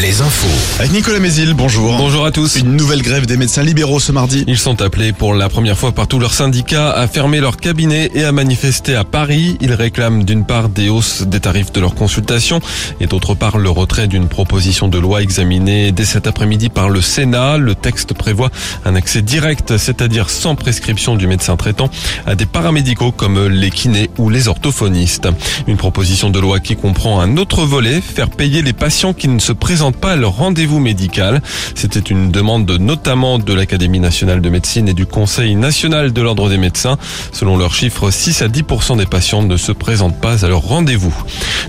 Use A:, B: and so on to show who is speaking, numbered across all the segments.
A: les infos.
B: Avec Nicolas Mézil, bonjour.
C: Bonjour à tous.
B: Une nouvelle grève des médecins libéraux ce mardi.
C: Ils sont appelés pour la première fois par tous leurs syndicats à fermer leur cabinet et à manifester à Paris. Ils réclament d'une part des hausses des tarifs de leurs consultations et d'autre part le retrait d'une proposition de loi examinée dès cet après-midi par le Sénat. Le texte prévoit un accès direct, c'est-à-dire sans prescription du médecin traitant, à des paramédicaux comme les kinés ou les orthophonistes. Une proposition de loi qui comprend un autre volet, faire payer les patients qui ne se présentent pas à leur rendez-vous médical. C'était une demande notamment de l'Académie nationale de médecine et du Conseil national de l'ordre des médecins. Selon leurs chiffres, 6 à 10% des patients ne se présentent pas à leur rendez-vous.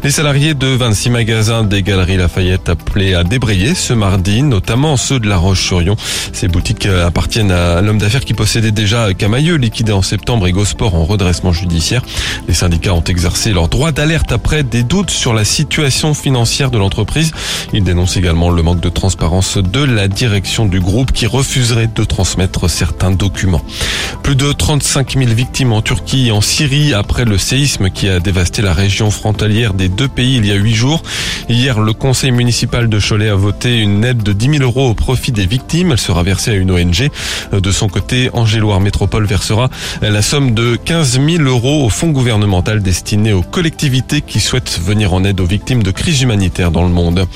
C: Les salariés de 26 magasins des Galeries Lafayette appelés à débrayer ce mardi, notamment ceux de La Roche-sur-Yon. Ces boutiques appartiennent à l'homme d'affaires qui possédait déjà Camailleux, liquidé en septembre, et Gosport en redressement judiciaire. Les syndicats ont exercé leur droit d'alerte après des doutes sur la situation financière de l'entreprise. Ils dénoncent également le manque de transparence de la direction du groupe qui refuserait de transmettre certains documents. Plus de 35 000 victimes en Turquie et en Syrie après le séisme qui a dévasté la région frontalière des deux pays il y a huit jours. Hier, le conseil municipal de Cholet a voté une aide de 10 000 euros au profit des victimes. Elle sera versée à une ONG. De son côté, Angéloire Métropole versera la somme de 15 000 euros au fonds gouvernemental destiné aux collectivités qui souhaitent venir en aide aux victimes de crises humanitaires dans le monde.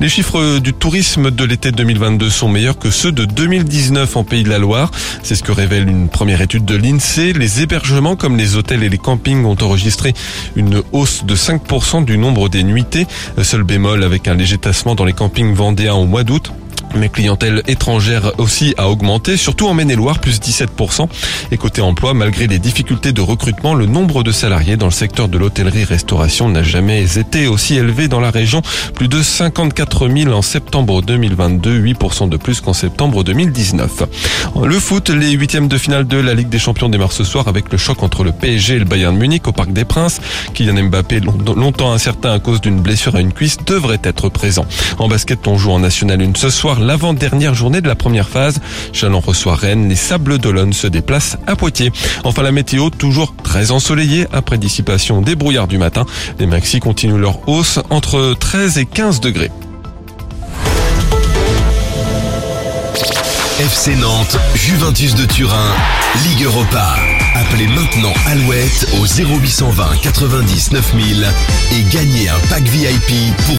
C: Les chiffres du tourisme de l'été 2022 sont meilleurs que ceux de 2019 en Pays de la Loire. C'est ce que révèle une première étude de l'INSEE. Les hébergements comme les hôtels et les campings ont enregistré une hausse de 5% du nombre des nuitées. Seul bémol avec un léger tassement dans les campings vendéens au mois d'août. Mais clientèle étrangère aussi a augmenté, surtout en Maine-et-Loire, plus 17%. Et côté emploi, malgré les difficultés de recrutement, le nombre de salariés dans le secteur de l'hôtellerie-restauration n'a jamais été aussi élevé dans la région. Plus de 54 000 en septembre 2022, 8% de plus qu'en septembre 2019. Le foot, les huitièmes de finale de la Ligue des Champions démarrent ce soir avec le choc entre le PSG et le Bayern Munich au Parc des Princes. Kylian Mbappé, longtemps incertain à cause d'une blessure à une cuisse, devrait être présent. En basket, on joue en National 1 ce l'avant-dernière journée de la première phase. Chalon reçoit Rennes, les Sables d'Olonne se déplacent à Poitiers. Enfin la météo, toujours très ensoleillée après dissipation des brouillards du matin. Les maxis continuent leur hausse entre 13 et 15 degrés.
A: FC Nantes, Juventus de Turin, Ligue Europa. Appelez maintenant Alouette au 0820 90 9000 et gagnez un pack VIP pour